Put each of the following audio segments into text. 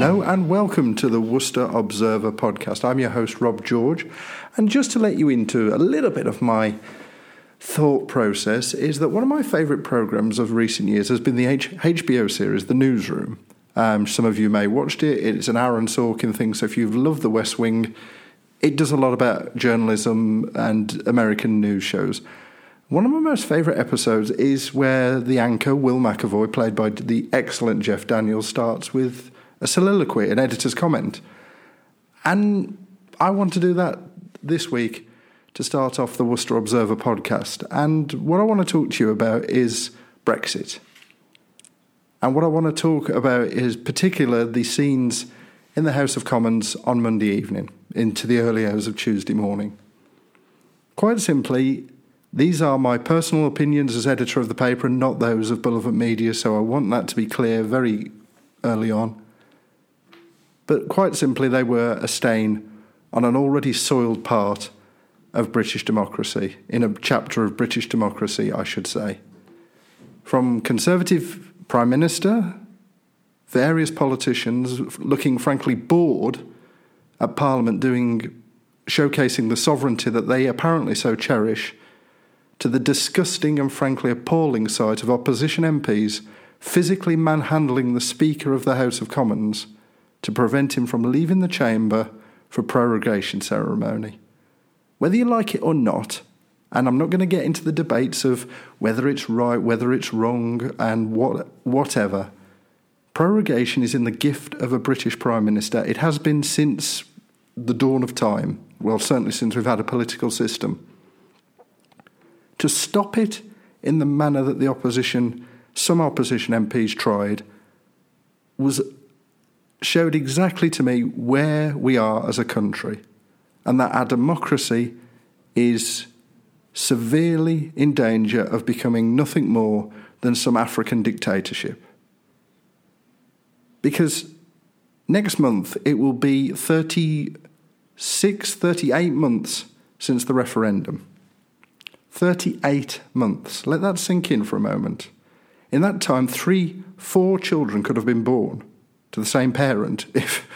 Hello and welcome to the Worcester Observer podcast. I'm your host, Rob George. And just to let you into a little bit of my thought process, is that one of my favourite programmes of recent years has been the H- HBO series, The Newsroom. Um, some of you may have watched it. It's an Aaron Sorkin thing. So if you've loved The West Wing, it does a lot about journalism and American news shows. One of my most favourite episodes is where the anchor, Will McAvoy, played by the excellent Jeff Daniels, starts with a soliloquy, an editor's comment. And I want to do that this week to start off the Worcester Observer podcast. And what I want to talk to you about is Brexit. And what I want to talk about is particular the scenes in the House of Commons on Monday evening into the early hours of Tuesday morning. Quite simply, these are my personal opinions as editor of the paper and not those of Bullivant Media, so I want that to be clear very early on. But quite simply, they were a stain on an already soiled part of British democracy, in a chapter of British democracy, I should say. From Conservative Prime Minister, various politicians looking frankly bored at Parliament doing showcasing the sovereignty that they apparently so cherish, to the disgusting and frankly appalling sight of opposition MPs physically manhandling the Speaker of the House of Commons to prevent him from leaving the chamber for prorogation ceremony. Whether you like it or not, and I'm not going to get into the debates of whether it's right, whether it's wrong, and what whatever. Prorogation is in the gift of a British Prime Minister. It has been since the dawn of time. Well, certainly since we've had a political system. To stop it in the manner that the opposition, some opposition MPs tried, was showed exactly to me where we are as a country and that our democracy is severely in danger of becoming nothing more than some African dictatorship. Because next month it will be 36, 38 months since the referendum. 38 months. Let that sink in for a moment. In that time, three, four children could have been born to the same parent if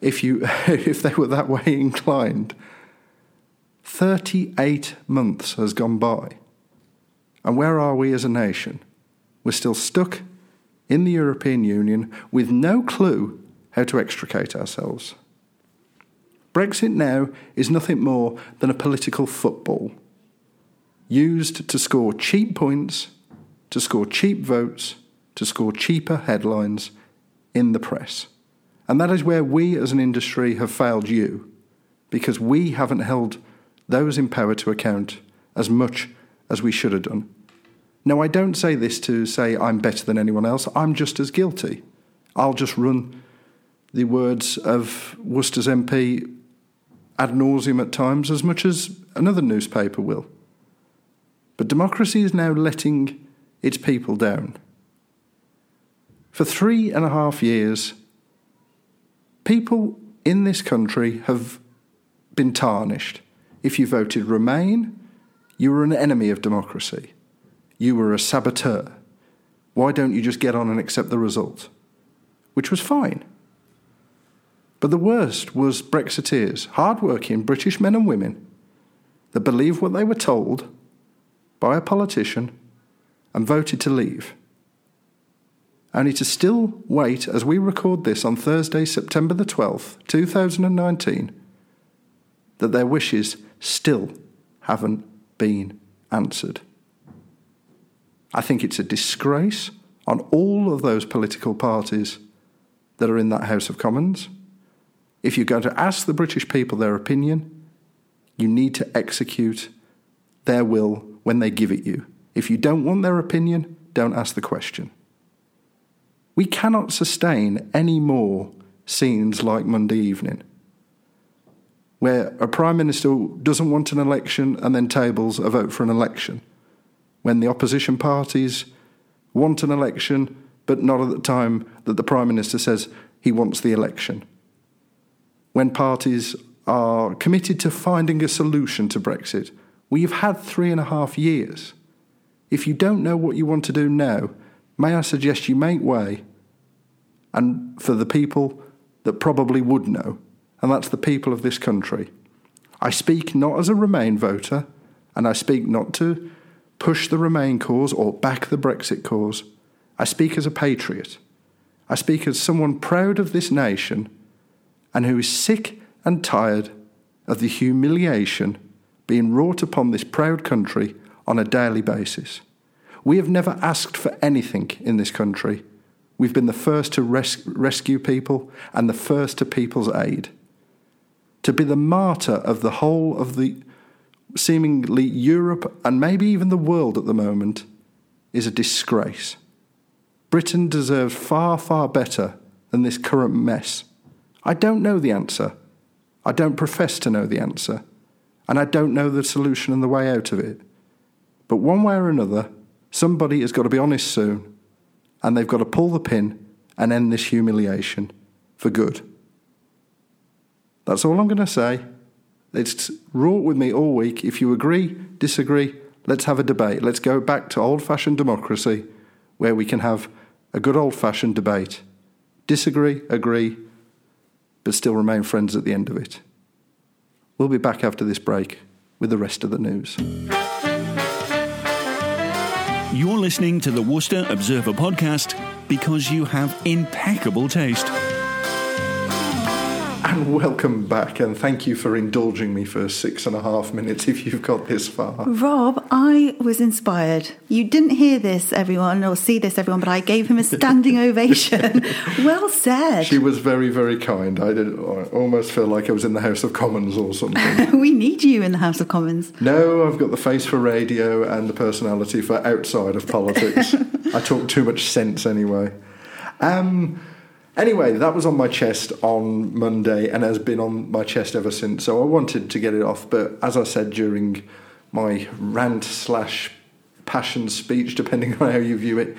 if you if they were that way inclined. 38 months has gone by. And where are we as a nation? We're still stuck in the European Union with no clue how to extricate ourselves. Brexit now is nothing more than a political football used to score cheap points to score cheap votes to score cheaper headlines in the press. And that is where we as an industry have failed you, because we haven't held those in power to account as much as we should have done. Now, I don't say this to say I'm better than anyone else, I'm just as guilty. I'll just run the words of Worcester's MP ad nauseum at times, as much as another newspaper will. But democracy is now letting its people down. For three and a half years, people in this country have been tarnished. If you voted Remain, you were an enemy of democracy. You were a saboteur. Why don't you just get on and accept the result? Which was fine. But the worst was Brexiteers, hard-working British men and women that believed what they were told by a politician and voted to leave only to still wait as we record this on Thursday, September the 12th, 2019, that their wishes still haven't been answered. I think it's a disgrace on all of those political parties that are in that House of Commons. If you're going to ask the British people their opinion, you need to execute their will when they give it you. If you don't want their opinion, don't ask the question. We cannot sustain any more scenes like Monday evening, where a Prime Minister doesn't want an election and then tables a vote for an election, when the opposition parties want an election but not at the time that the Prime Minister says he wants the election, when parties are committed to finding a solution to Brexit. We've had three and a half years. If you don't know what you want to do now, may I suggest you make way and for the people that probably would know, and that's the people of this country. I speak not as a Remain voter, and I speak not to push the Remain cause or back the Brexit cause. I speak as a patriot. I speak as someone proud of this nation and who is sick and tired of the humiliation being wrought upon this proud country on a daily basis. We have never asked for anything in this country. We've been the first to res- rescue people and the first to people's aid. To be the martyr of the whole of the seemingly Europe and maybe even the world at the moment is a disgrace. Britain deserves far, far better than this current mess. I don't know the answer. I don't profess to know the answer. And I don't know the solution and the way out of it. But one way or another, somebody has got to be honest soon, and they've got to pull the pin and end this humiliation for good. That's all I'm going to say. It's wrought with me all week. If you agree, disagree, let's have a debate. Let's go back to old fashioned democracy where we can have a good old fashioned debate. Disagree, agree, but still remain friends at the end of it. We'll be back after this break with the rest of the news. You're listening to the Worcester Observer podcast because you have impeccable taste. And welcome back, and thank you for indulging me for six and a half minutes if you've got this far. Rob, I was inspired. You didn't hear this, everyone, or see this, everyone, but I gave him a standing ovation. well said. She was very, very kind. I, did, I almost feel like I was in the House of Commons or something. we need you in the House of Commons. No, I've got the face for radio and the personality for outside of politics. I talk too much sense anyway. Um, Anyway, that was on my chest on Monday and has been on my chest ever since. So I wanted to get it off, but as I said during my rant slash passion speech, depending on how you view it,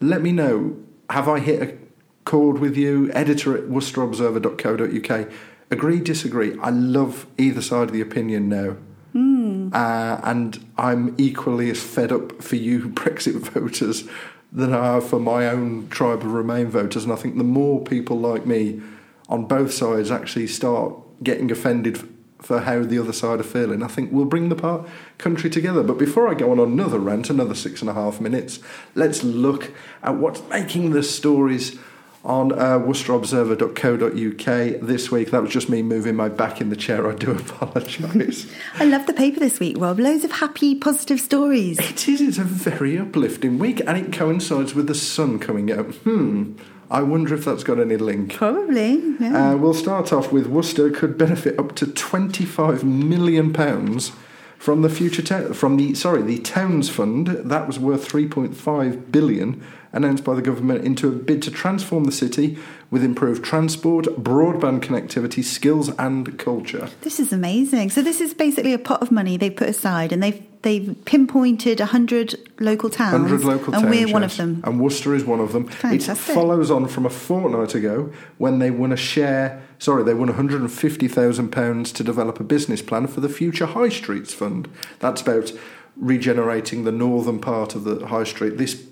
let me know. Have I hit a chord with you? Editor at worcesterobserver.co.uk. Agree, disagree. I love either side of the opinion now. Mm. Uh, and I'm equally as fed up for you Brexit voters than I have for my own tribe of Remain voters. And I think the more people like me on both sides actually start getting offended for how the other side are feeling, I think we'll bring the part, country together. But before I go on another rant, another six and a half minutes, let's look at what's making the stories on uh, worcesterobserver.co.uk this week. That was just me moving my back in the chair. I do apologise. I love the paper this week, Rob. Loads of happy, positive stories. It is. It's a very uplifting week, and it coincides with the sun coming out. Hmm. I wonder if that's got any link. Probably. Yeah. Uh, we'll start off with Worcester could benefit up to twenty-five million pounds from the future ta- from the sorry the towns fund that was worth 3.5 billion announced by the government into a bid to transform the city with improved transport, broadband connectivity, skills, and culture. This is amazing. So this is basically a pot of money they've put aside, and they've they've pinpointed hundred local towns. Hundred local and towns, we're one of them. And Worcester is one of them. Fantastic. It follows on from a fortnight ago when they won a share. Sorry, they won 150,000 pounds to develop a business plan for the Future High Streets Fund. That's about regenerating the northern part of the high street. This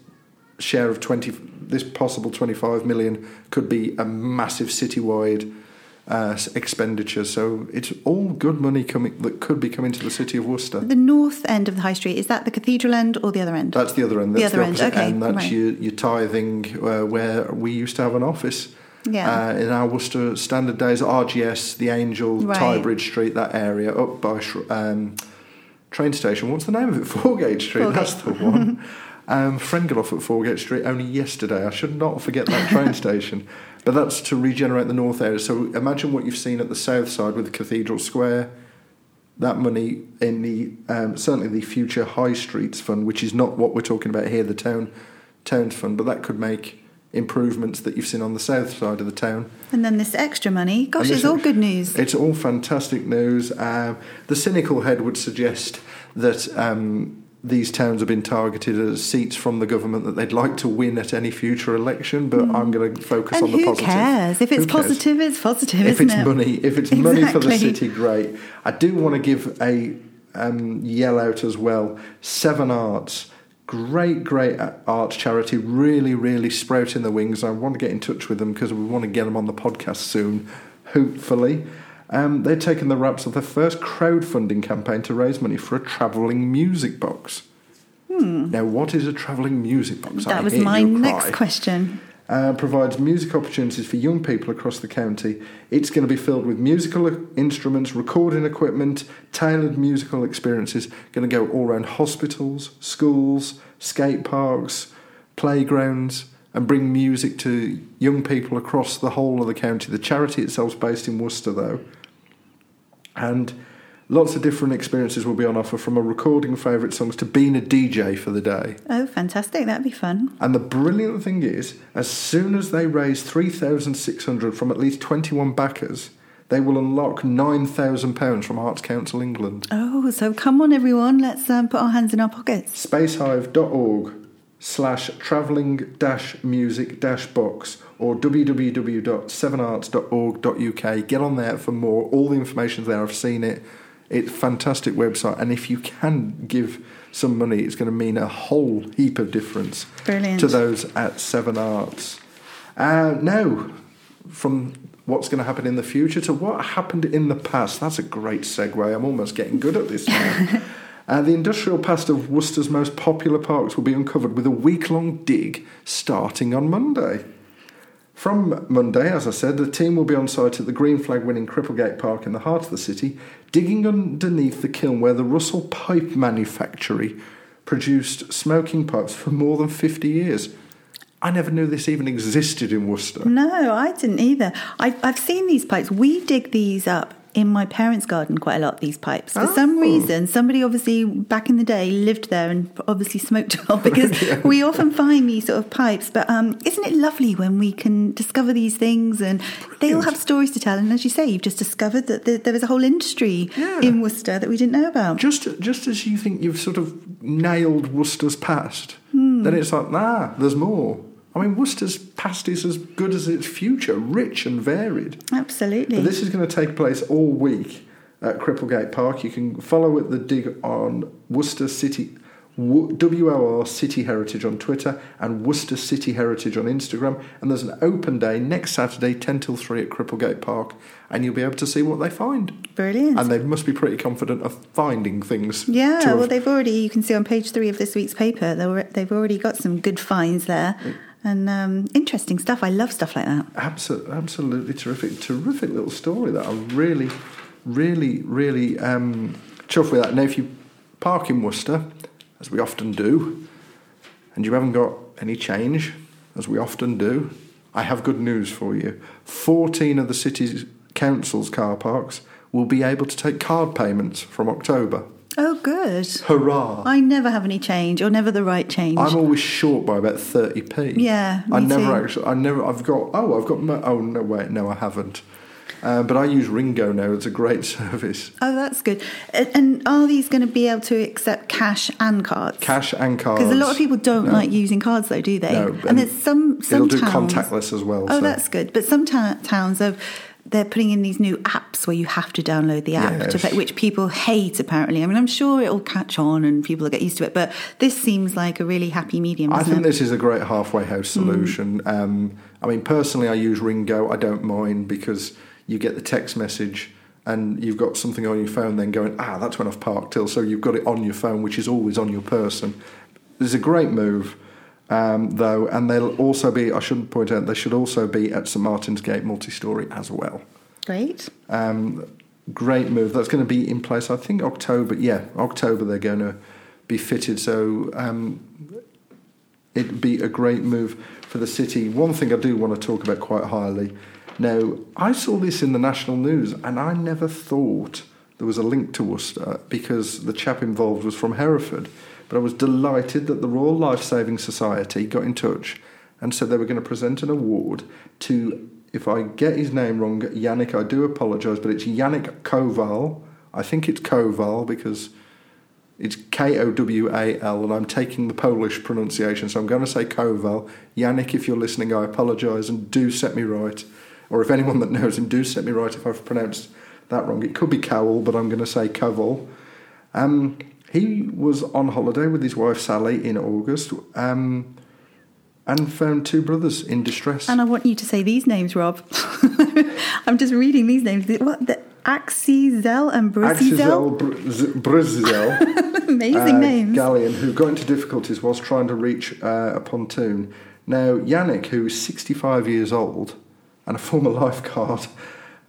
share of 20 this possible 25 million could be a massive citywide uh, expenditure so it's all good money coming that could be coming to the city of Worcester The north end of the high street is that the cathedral end or the other end? that's the other end The that's other end, opposite okay, That's right. your, your tithing uh, where we used to have an office Yeah. uh, in our Worcester standard days RGS the Angel Right. Tybridge Street that area up by um, train station what's the name of it Foregate Street Foregate. that's the one Um, friend got off at Foregate Street only yesterday. I should not forget that train station. But that's to regenerate the north area. So imagine what you've seen at the south side with Cathedral Square. That money in the um, certainly the future High Streets Fund, which is not what we're talking about here, the town towns fund, but that could make improvements that you've seen on the south side of the town. And then this extra money. Gosh, it's all good news. It's all fantastic news. Um, the cynical head would suggest that um, these towns have been targeted as seats from the government that they'd like to win at any future election, but I'm going to focus and on the who cares? If it's cares? positive, it's positive, if it's it? money, if it's money for the city, great. I do want to give a um, yell out as well. Severn Arts Great, great arts charity, really, really sprouting the wings. I want to get in touch with them because we want to get them on the podcast soon, hopefully. Um, they're taken the wraps of their first crowdfunding campaign to raise money for a travelling music box. Now, what is a travelling music box? I Hmm. That was my next question. Uh, provides music opportunities for young people across the county. It's going to be filled with musical instruments, recording equipment, tailored musical experiences. Going to go all around hospitals, schools, skate parks, playgrounds, and bring music to young people across the whole of the county. The charity itself is based in Worcester, though, and lots of different experiences will be on offer from a recording favourite songs to being a DJ for the day. Oh, fantastic. That'd be fun. And the brilliant thing is, as soon as they raise 3,600 from at least 21 backers, they will unlock £9,000 from Arts Council England. Oh, so come on, everyone. Let's um, put our hands in our pockets. Spacehive.org slash travelling dash music dash box or www.severnarts.org.uk. Get on there for more. All the information's there. I've seen it. It's a fantastic website. And if you can give some money, it's going to mean a whole heap of difference Brilliant. to those at Severn Arts. Uh, now, from what's going to happen in the future to what happened in the past. That's a great segue. I'm almost getting good at this now. Uh, the industrial past of Worcester's most popular parks will be uncovered with a week long dig starting on Monday. From Monday, as I said, the team will be on site at the Green Flag winning Cripplegate Park in the heart of the city, digging underneath the kiln where the Russell Pipe Manufactory produced smoking pipes for more than 50 years. I never knew this even existed in Worcester. No, I didn't either. I've, I've seen these pipes. We dig these up in my parents' garden quite a lot, these pipes. For some Oh. reason, somebody obviously back in the day lived there and obviously smoked a lot because we often find these sort of pipes. But um, isn't it lovely when we can discover these things and they all have stories to tell? And as you say, you've just discovered that there, there was a whole industry Yeah. in Worcester that we didn't know about. Just, just as you think you've sort of nailed Worcester's past, Hmm. then it's like, nah, there's more. I mean, Worcester's past is as good as its future, rich and varied. Absolutely. But this is going to take place all week at Cripplegate Park. You can follow it, the dig on Worcester City, WOR City Heritage on Twitter and Worcester City Heritage on Instagram. And there's an open day next Saturday, 10 till 3 at Cripplegate Park, and you'll be able to see what they find. Brilliant. And they must be pretty confident of finding things. Yeah, well, they've already, you can see on page three of this week's paper, they've already got some good finds there and um, interesting stuff. I love stuff like that. Absolutely, absolutely terrific, terrific little story that I'm really, really, really um, chuffed with that. Now, if you park in Worcester, as we often do, and you haven't got any change, as we often do, I have good news for you. 14 of the city's council's car parks will be able to take card payments from October. Oh, good. Hurrah! I never have any change or never the right change. I'm always short by about 30p. Yeah, I never too. actually, I never, I've got, oh, I've got, mo- oh, no, wait, no, I haven't. Uh, but I use RingGo now, it's a great service. oh, that's good. And, and are these going to be able to accept cash and cards? Cash and cards. Because a lot of people don't No. like using cards, though, do they? No, and, and there's some some It'll do towns. contactless as well. Oh, so. that's good. But some ta- towns have they're putting in these new apps where you have to download the app to Yes. play, which people hate. Apparently, I mean, I'm sure it'll catch on and people will get used to it. But this seems like a really happy medium. I think it? this is a great halfway house solution. Um, I mean, personally, I use RingGo. I don't mind because you get the text message and you've got something on your phone then going, ah, that's when I've parked till. So you've got it on your phone, which is always on your person. It's a great move, um, though, and they'll also be, I shouldn't point out, they should also be at St Martin's Gate multi story as well. great. Um, great move. That's going to be in place, I think, October. Yeah, October they're going to be fitted. So um, it'd be a great move for the city. One thing I do want to talk about quite highly. Now, I saw this in the national news and I never thought there was a link to Worcester because the chap involved was from Hereford. But I was delighted that the Royal Life Saving Society got in touch and said they were going to present an award to, if I get his name wrong, Yannick, I do apologise, but it's Yannick Koval. I think it's Koval because it's K O W A L, and I'm taking the Polish pronunciation, so I'm going to say Koval. Yannick, if you're listening, I apologise and do set me right. Or if anyone that knows him, do set me right if I've pronounced that wrong. It could be Cowell, but I'm going to say Koval. Um, He was on holiday with his wife Sally in August um, and found two brothers in distress. And I want you to say these names, Rob. I'm just reading these names. What the Axizel and Bruzizel? Axizel Bruzizel. Amazing uh, names. Galleon, who got into difficulties whilst trying to reach uh, a pontoon. Now, Yannick, who is 65 years old and a former lifeguard,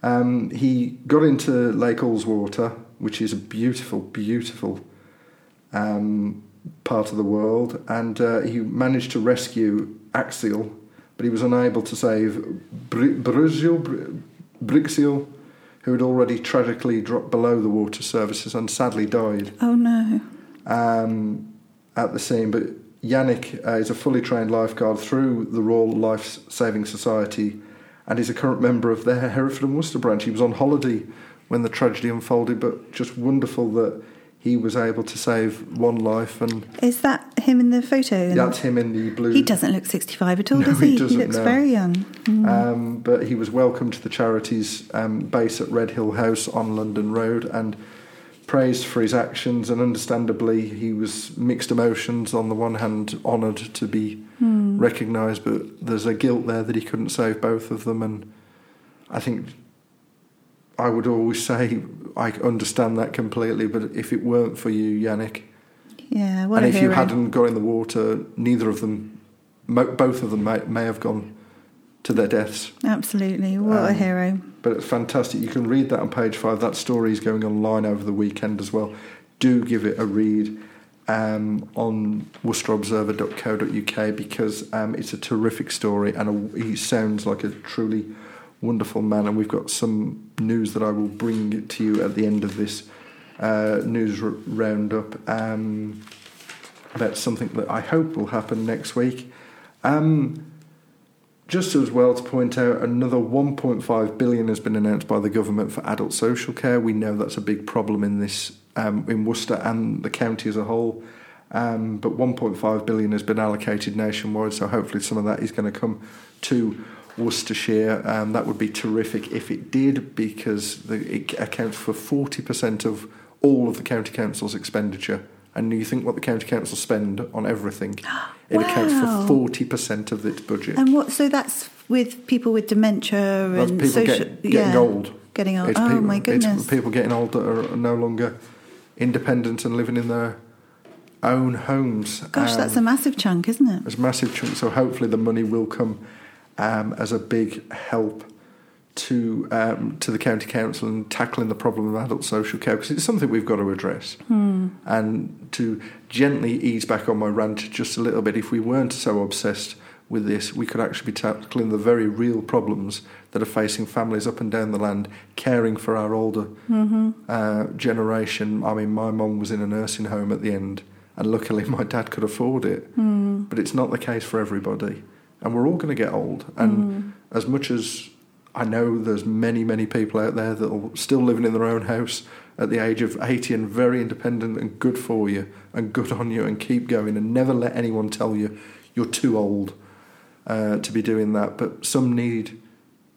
um, he got into Lake Ullswater, which is a beautiful, beautiful um, part of the world, and uh, he managed to rescue Axiel, but he was unable to save Br- who had already tragically dropped below the water surfaces and sadly died Oh no. um, at the scene. But Yannick uh, is a fully trained lifeguard through the Royal Life Saving Society and is a current member of their Hereford and Worcester branch. He was on holiday when the tragedy unfolded, but just wonderful that he was able to save one life. And Is that him in the photo? that's him in the blue. He doesn't look 65 at all, No, does he he? doesn't, looks no. very young. Um, but he was welcomed to the charity's um, base at Red Hill House on London Road and praised for his actions. And understandably, he was mixed emotions. On the one hand, honoured to be recognised, but there's a guilt there that he couldn't save both of them. And I think I would always say I understand that completely. But if it weren't for you, Yannick, Yeah, what and if hero. you hadn't got in the water, neither of them, mo- both of them may, may have gone to their deaths. Absolutely. What a Um, hero. But it's fantastic. You can read that on page five. That story is going online over the weekend as well. Do give it a read um, on worcesterobserver.co.uk because um, it's a terrific story and a, he sounds like a truly wonderful man. And we've got some news that I will bring to you at the end of this uh, news r- roundup um, about something that I hope will happen next week. Um, just as well to point out, another 1.5 billion has been announced by the government for adult social care. We know that's a big problem in this um, in Worcester and the county as a whole. Um, but 1.5 billion has been allocated nationwide, so hopefully some of that is going to come to Worcestershire. Um, that would be terrific if it did, because the, it accounts for 40% of all of the county council's expenditure. And you think what the county council spend on everything? It accounts for 40% of its budget. And what? So that's with people with dementia That's and people social. get, getting yeah, old. Getting old. It's oh people, my goodness. It's people getting old that are no longer independent and living in their own homes. Gosh, Um, that's a massive chunk, isn't it? It's a massive chunk. So hopefully the money will come um, as a big help to um, to the county council in tackling the problem of adult social care because it's something we've got to address. And to gently ease back on my rant just a little bit, if we weren't so obsessed with this, we could actually be tackling the very real problems that are facing families up and down the land, caring for our older uh, generation. I mean, my mum was in a nursing home at the end, and luckily my dad could afford it. But it's not the case for everybody, and we're all going to get old. And as much as I know there's many, many people out there that are still living in their own house at the age of 80 and very independent and good for you and good on you and keep going and never let anyone tell you you're too old uh, to be doing that. But some need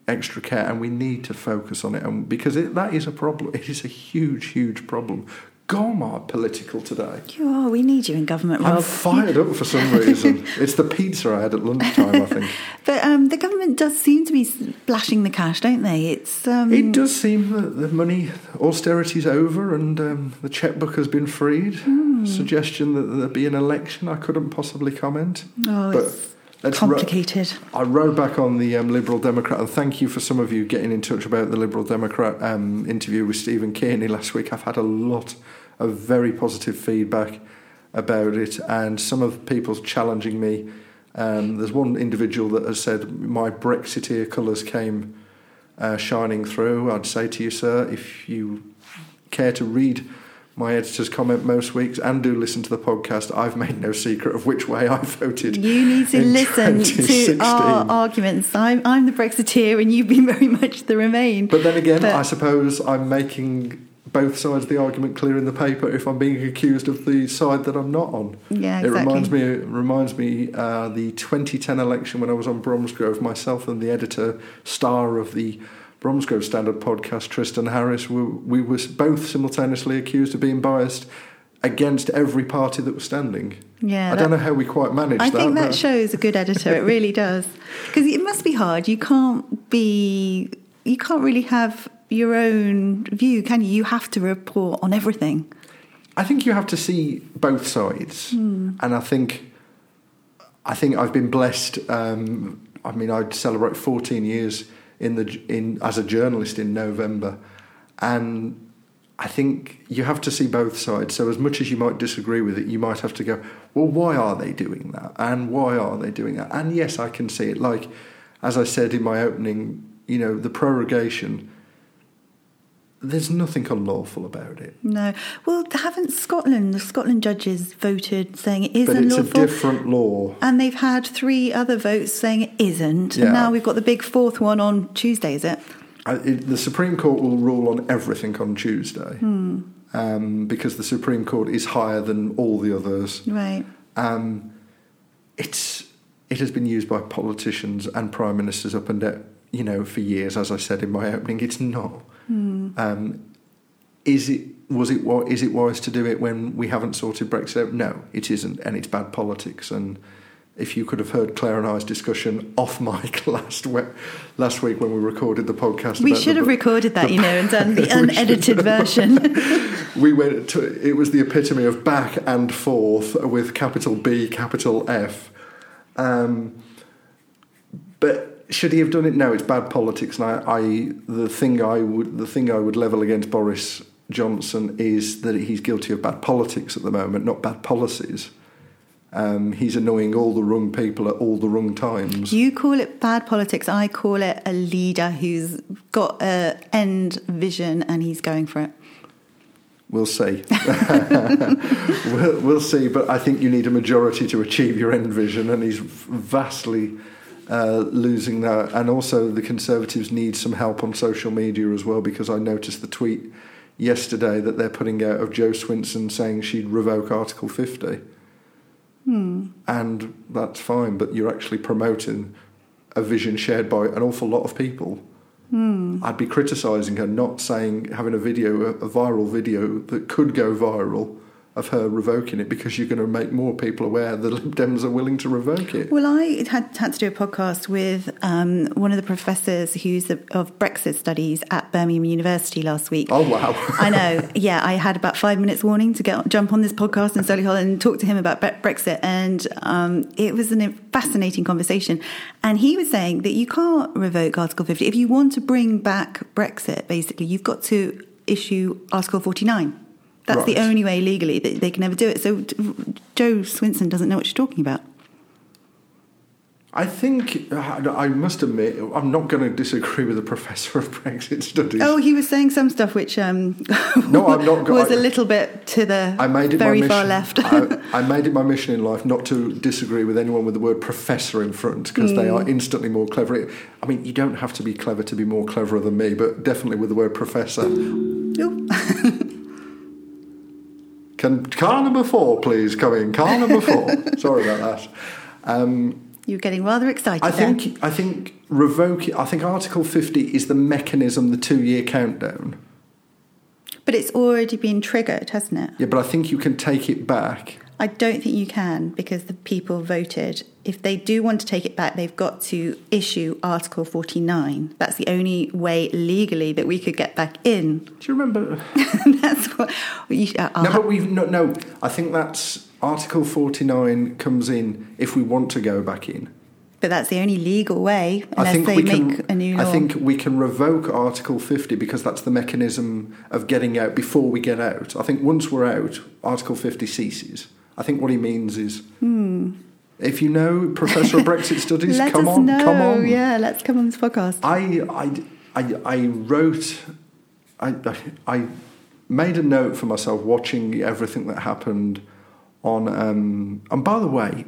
extra care and we need to focus on it and because it, that is a problem. It is a huge, huge problem. I political today? You are. We need you in government, I'm fired up for some reason. it's the pizza I had at lunchtime, I think. But um, the government does seem to be splashing the cash, don't they? It's um, It does seem that the money austerity's over and um, the checkbook has been freed. Hmm. Suggestion that there be an election, I couldn't possibly comment. oh, but let's ro- complicated. I rode back on the um, Liberal Democrat, and thank you for some of you getting in touch about the Liberal Democrat um, interview with Stephen Kearney last week. I've had a lot of very positive feedback about it, and some of people challenging me. Um, there's one individual that has said my Brexiteer colours came uh, shining through. I'd say to you, sir, if you care to read my editor's comment most weeks and do listen to the podcast, I've made no secret of which way I voted. You need to listen to our arguments. I'm, I'm the Brexiteer, and you've been very much the Remain. But then again, But- I suppose I'm making both sides of the argument clear in the paper if I'm being accused of the side that I'm not on. yeah, exactly. It reminds me it reminds me uh, the 2010 election when I was on Bromsgrove. Myself and the editor, star of the Bromsgrove Standard podcast, Tristan Harris, we, we were both simultaneously accused of being biased against every party that was standing. Yeah, I don't know how we quite managed that. I that. think that shows a good editor. It really does, because it must be hard. You can't be, you can't really have your own view, can you? You have to report on everything. I think you have to see both sides, and I think I think I've been blessed. Um, I mean, I'd celebrate 14 years in the in as a journalist in November, and I think you have to see both sides. So as much as you might disagree with it, you might have to go, well, why are they doing that, and why are they doing that? And yes, I can see it. Like as I said in my opening, you know, the prorogation. There's nothing unlawful about it. No, well, haven't Scotland? The Scotland judges voted saying it is But it's a different law. and they've had three other votes saying it isn't. Yeah. And now we've got the big fourth one on Tuesday. Is it? Uh, it, the Supreme Court will rule on everything on Tuesday um, because the Supreme Court is higher than all the others. Right. Um, it's it has been used by politicians and prime ministers up and down, you know, for years. As I said in my opening, it's not. Um, is it was it wi- it wise to do it when we haven't sorted Brexit out? No, it isn't, and it's bad politics. And if you could have heard Claire and I's discussion off mic last we- last week when we recorded the podcast, We should the- have recorded that, the- you know, and done the unedited version. we went to it was the epitome of back and forth with capital B, capital F. Um, but should he have done it? No, it's bad politics. And I, I, the thing I would, the thing I would level against Boris Johnson is that he's guilty of bad politics at the moment, not bad policies. Um, he's annoying all the wrong people at all the wrong times. You call it bad politics. I call it a leader who's got a end vision and he's going for it. We'll see. we'll, we'll see, but I think you need a majority to achieve your end vision, and he's vastly uh, losing that. And also, the Conservatives need some help on social media as well, because I noticed the tweet yesterday that they're putting out of Jo Swinson saying she'd revoke Article 50. And that's fine, but you're actually promoting a vision shared by an awful lot of people. I'd be criticising her, not saying having a video, a viral video that could go viral of her revoking it because you're going to make more people aware that Lib Dems are willing to revoke it. Well, I had, had to do a podcast with um, one of the professors who's the, of Brexit studies at Birmingham University last week. Oh, wow. I know. Yeah, I had about five minutes warning to get jump on this podcast in Solihull and talk to him about Brexit, and um, it was a fascinating conversation. And he was saying that you can't revoke Article 50 if you want to bring back Brexit. Basically, you've got to issue Article 49. That's the only way legally that they can ever do it. So Jo Swinson doesn't know what you're talking about. I think, I must admit, I'm not going to disagree with the professor of Brexit studies. Oh, he was saying some stuff which um, No, I'm not go- was a little bit to the I made it very far left. I, I made it my mission in life not to disagree with anyone with the word professor in front because they Mm. are instantly more clever. I mean, you don't have to be clever to be more clever than me, but definitely with the word professor. Can car number four please come in? Car number four. Sorry about that. Um, You're getting rather excited. I think I think revoke. I think Article fifty is the mechanism, the two-year countdown. but it's already been triggered, hasn't it? Yeah, but I think you can take it back. I don't think you can because the people voted. If they do want to take it back, they've got to issue Article 49. That's the only way legally that we could get back in. Do you remember? That's what you, uh, No, but we've no, no. I think that's Article forty-nine comes in if we want to go back in. but that's the only legal way I unless think they we make can. a new law. I think we can revoke Article fifty because that's the mechanism of getting out before we get out. I think once we're out, Article fifty ceases. I think what he means is, if you know Professor of Brexit Studies, Hmm. Let come us on, know. come on. Yeah, let's come on this podcast. I, I, I, I wrote, I, I, made a note for myself watching everything that happened on. Um, and by the way,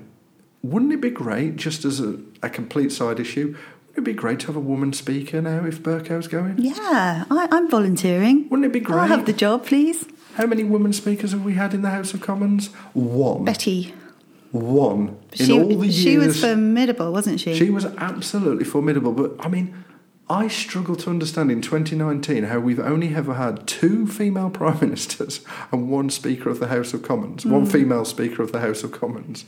wouldn't it be great, just as a, a complete side issue, wouldn't it be great to have a woman speaker now if Bercow's going? Yeah, I, I'm volunteering. Wouldn't it be great? I'll have the job, please. How many women speakers have we had in the House of Commons? One. Betty. One. In She, all the years. she was formidable, wasn't she? She was absolutely formidable. But I mean, I struggle to understand in 2019 how we've only ever had two female prime ministers and one Speaker of the House of Commons, one hmm. female Speaker of the House of Commons.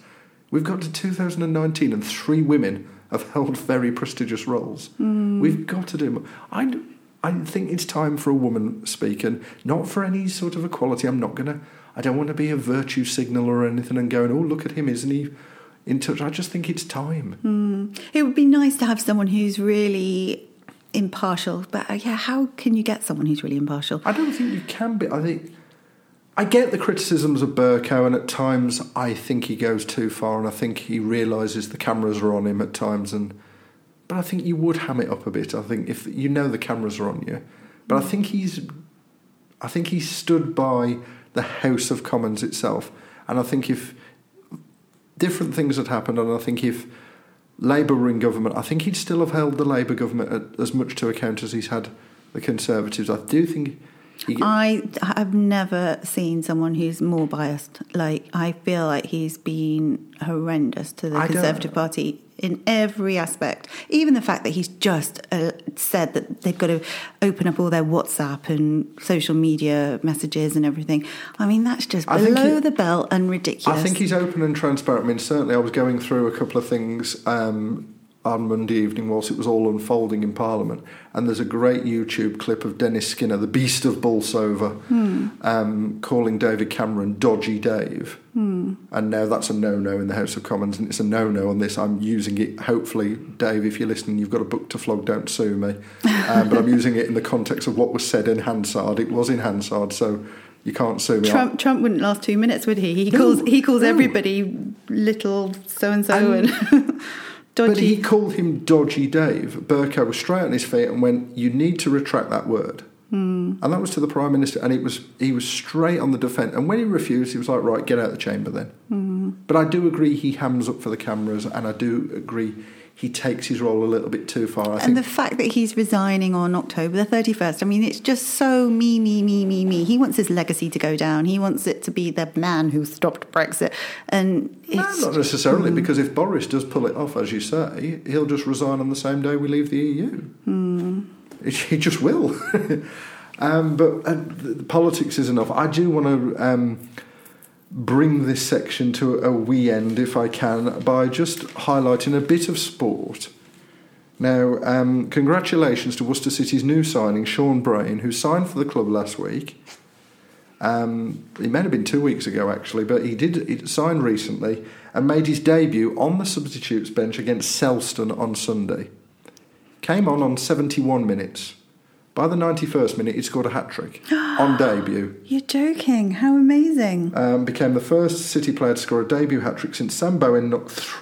We've got to 2019 and three women have held very prestigious roles. Hmm. We've got to do more. I, I think it's time for a woman speaking, not for any sort of equality. I'm not going to, I don't want to be a virtue signal or anything and going, oh, look at him, isn't he in touch? I just think it's time. It would be nice to have someone who's really impartial, but uh, yeah, how can you get someone who's really impartial? I don't think you can be. I think I get the criticisms of Bercow, and at times I think he goes too far, and I think he realizes the cameras are on him at times. And but I think you would ham it up a bit. I think if you know the cameras are on you, but I think he's, I think he stood by the House of Commons itself, and I think if different things had happened, and I think if Labour were in government, I think he'd still have held the Labour government at, as much to account as he's had the Conservatives. I do think. He, I have never seen someone who's more biased. Like I feel like he's been horrendous to the I Conservative Party in every aspect. Even the fact that he's just uh, said that they've got to open up all their WhatsApp and social media messages and everything. I mean, that's just I below he- the belt and ridiculous. I think he's open and transparent. I mean, certainly, I was going through a couple of things um, on Monday evening whilst it was all unfolding in Parliament, and there's a great YouTube clip of Dennis Skinner, the Beast of Bolsover, um, calling David Cameron "dodgy Dave," and now that's a no-no in the House of Commons, and it's a no-no on this. I'm using it. Hopefully, Dave, if you're listening, you've got a book to flog. Don't sue me, um, but I'm using it in the context of what was said in Hansard. It was in Hansard, so. You can't sue me. Trump, Trump wouldn't last two minutes, would he? He No, calls he calls no. everybody little so and so and But he called him Dodgy Dave. Bercow was straight on his feet and went, "You need to retract that word." Hmm. And that was to the prime minister, and it was he was straight on the defence. And when he refused, he was like, "Right, get out of the chamber then." Hmm. But I do agree he hams up for the cameras, and I do agree he takes his role a little bit too far. I and think the fact that he's resigning on October the 31st, I mean, it's just so me, me, me, me, me. He wants his legacy to go down. He wants it to be the man who stopped Brexit. And no, not necessarily, because if Boris does pull it off, as you say, he'll just resign on the same day we leave the EU. He just will. um, but uh, the the politics is enough. I do want to um, bring this section to a wee end, if I can, by just highlighting a bit of sport. Now, um, congratulations to Worcester City's new signing, Sean Brain, who signed for the club last week. Um, it may have been two weeks ago, actually, but he did he signed recently and made his debut on the substitutes bench against Selston on Sunday. Came on on 71 minutes. By the 91st minute, he scored a hat trick on debut. You're joking. How amazing. Um, became the first City player to score a debut hat trick since Sam Bowen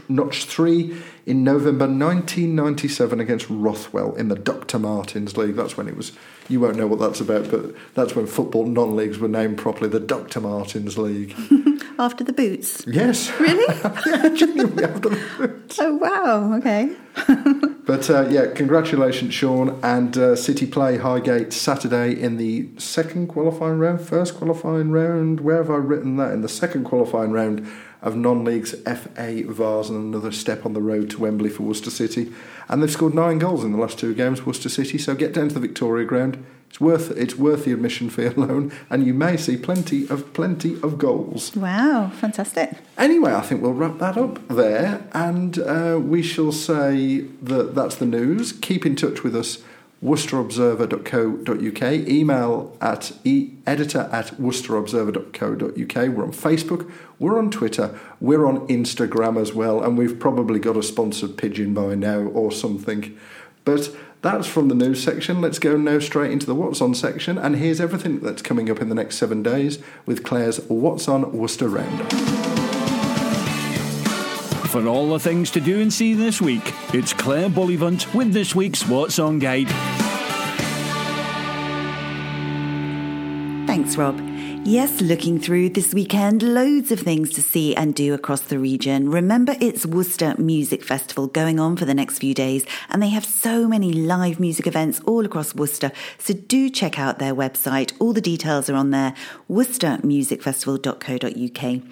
notched three in November 1997 against Rothwell in the Dr. Martens League. That's when it was. You won't know what that's about, but that's when football non-leagues were named properly the Dr. Martens League. After the boots. yes, Really? yeah, genuinely after the oh, wow. Okay. But uh, yeah, congratulations, Sean. And uh, City play Highgate Saturday in the second qualifying round, first qualifying round. Where have I written that? In the second qualifying round of non leagues FA Vase and another step on the road to Wembley for Worcester City. And they've scored nine goals in the last two games, Worcester City. So get down to the Victoria Ground. It's worth it's worth the admission fee alone, and you may see plenty of plenty of goals. Wow. Fantastic. Anyway, I think we'll wrap that up there, and uh, we shall say that that's the news. Keep in touch with us, worcesterobserver.co.uk, email at e- editor at worcesterobserver.co.uk. We're on Facebook, we're on Twitter, we're on Instagram as well, and we've probably got a sponsored pigeon by now or something. But that's from the news section. Let's go now straight into the What's On section, and here's everything that's coming up in the next seven days with Claire's What's On Worcester Roundup. For all the things to do and see this week, it's Claire Bullivant with this week's What's On Guide. Thanks, Rob. Yes, looking through this weekend, loads of things to see and do across the region. Remember, it's Worcester Music Festival going on for the next few days, and they have so many live music events all across Worcester. So do check out their website. All the details are on there, worcestermusicfestival.co.uk.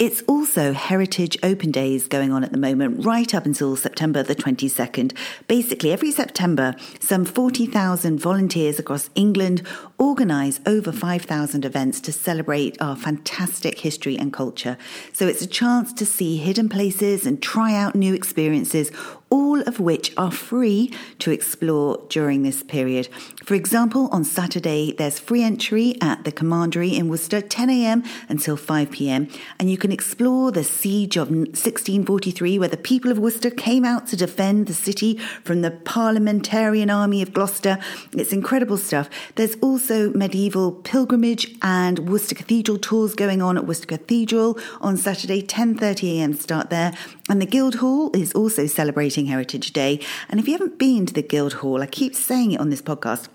It's also Heritage Open Days going on at the moment, right up until September the 22nd. Basically, every September, some 40,000 volunteers across England organise over 5,000 events to celebrate our fantastic history and culture. So it's a chance to see hidden places and try out new experiences all of which are free to explore during this period. For example, on Saturday, there's free entry at the Commandery in Worcester, 10 a.m. until 5 p.m., and you can explore the siege of 1643, where the people of Worcester came out to defend the city from the parliamentarian army of Gloucester. It's incredible stuff. There's also medieval pilgrimage and Worcester Cathedral tours going on at Worcester Cathedral on Saturday, 10:30 a.m. start there, and the Guildhall is also celebrating Heritage Day. And if you haven't been to the Guildhall, I keep saying it on this podcast,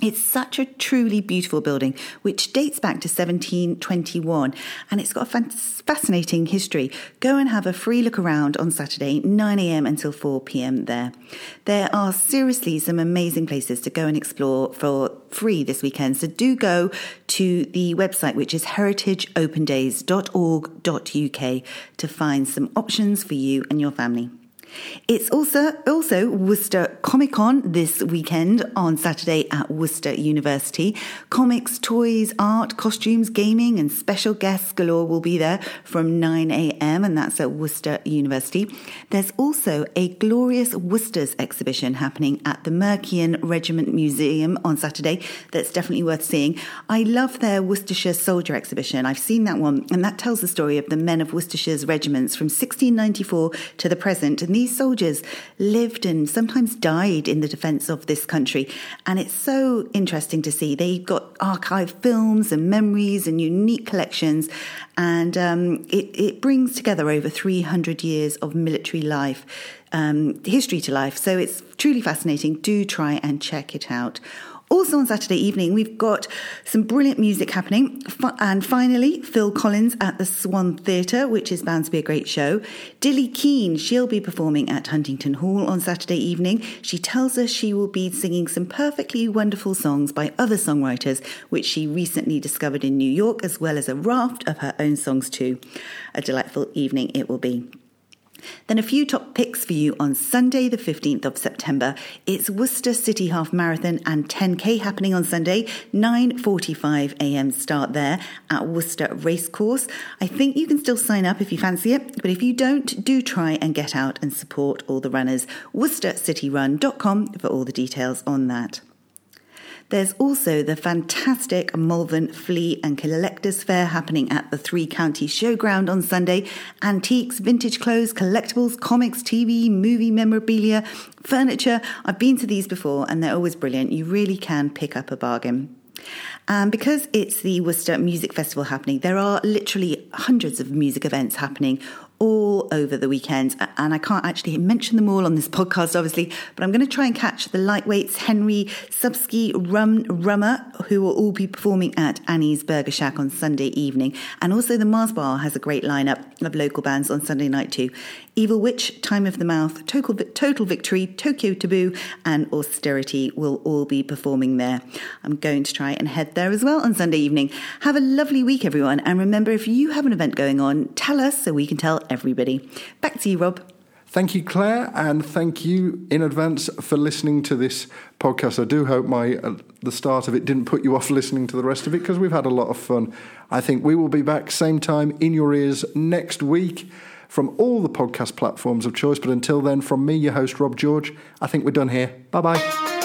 it's such a truly beautiful building, which dates back to 1721, and it's got a fascinating history. Go and have a free look around on Saturday, 9am until 4pm there. There are seriously some amazing places to go and explore for free this weekend, so do go to the website, which is heritageopendays.org.uk, to find some options for you and your family. It's also also Worcester Comic Con this weekend on Saturday at Worcester University. Comics, toys, art, costumes, gaming, and special guests galore will be there from 9 a.m. and that's at Worcester University. There's also a glorious Worcester's exhibition happening at the Mercian Regiment Museum on Saturday. That's definitely worth seeing. I love their Worcestershire Soldier exhibition. I've seen that one, and that tells the story of the men of Worcestershire's regiments from 1694 to the present. And these soldiers lived and sometimes died in the defence of this country. And it's so interesting to see. They've got archive films and memories and unique collections. And um, it, it brings together over 300 years of military life, um, history to life. So it's truly fascinating. Do try and check it out. Also on Saturday evening, we've got some brilliant music happening. And finally, Phil Collins at the Swan Theatre, which is bound to be a great show. Dilly Keane, she'll be performing at Huntingdon Hall on Saturday evening. She tells us she will be singing some perfectly wonderful songs by other songwriters, which she recently discovered in New York, as well as a raft of her own songs too. A delightful evening it will be. Then a few top picks for you on Sunday, the 15th of September. It's Worcester City Half Marathon and 10K happening on Sunday, 9.45 a.m. start there at Worcester Racecourse. I think you can still sign up if you fancy it, but if you don't, do try and get out and support all the runners. WorcesterCityRun.com for all the details on that. There's also the fantastic Malvern Flea and Collectors Fair happening at the Three Counties Showground on Sunday. Antiques, vintage clothes, collectibles, comics, TV, movie memorabilia, furniture. I've been to these before and they're always brilliant. You really can pick up a bargain. And because it's the Worcester Music Festival happening, there are literally hundreds of music events happening all over the weekend. And I can't actually mention them all on this podcast, obviously, but I'm going to try and catch the lightweights, Henry Subsky, Rum Rummer, who will all be performing at Annie's Burger Shack on Sunday evening. And also the Marrs Bar has a great lineup of local bands on Sunday night too. Evil Witch, Time of the Mouth, Total, Total Victory, Tokyo Taboo, and Austerity will all be performing there. I'm going to try and head there as well on Sunday evening. Have a lovely week, everyone. And remember, if you have an event going on, tell us so we can tell everybody. Back to you, Rob. Thank you, Claire, and thank you in advance for listening to this podcast. I do hope my uh, the start of it didn't put you off listening to the rest of it because we've had a lot of fun. I think we will be back same time in your ears next week from all the podcast platforms of choice. But until then, from me, your host, Rob George, I think we're done here. Bye bye.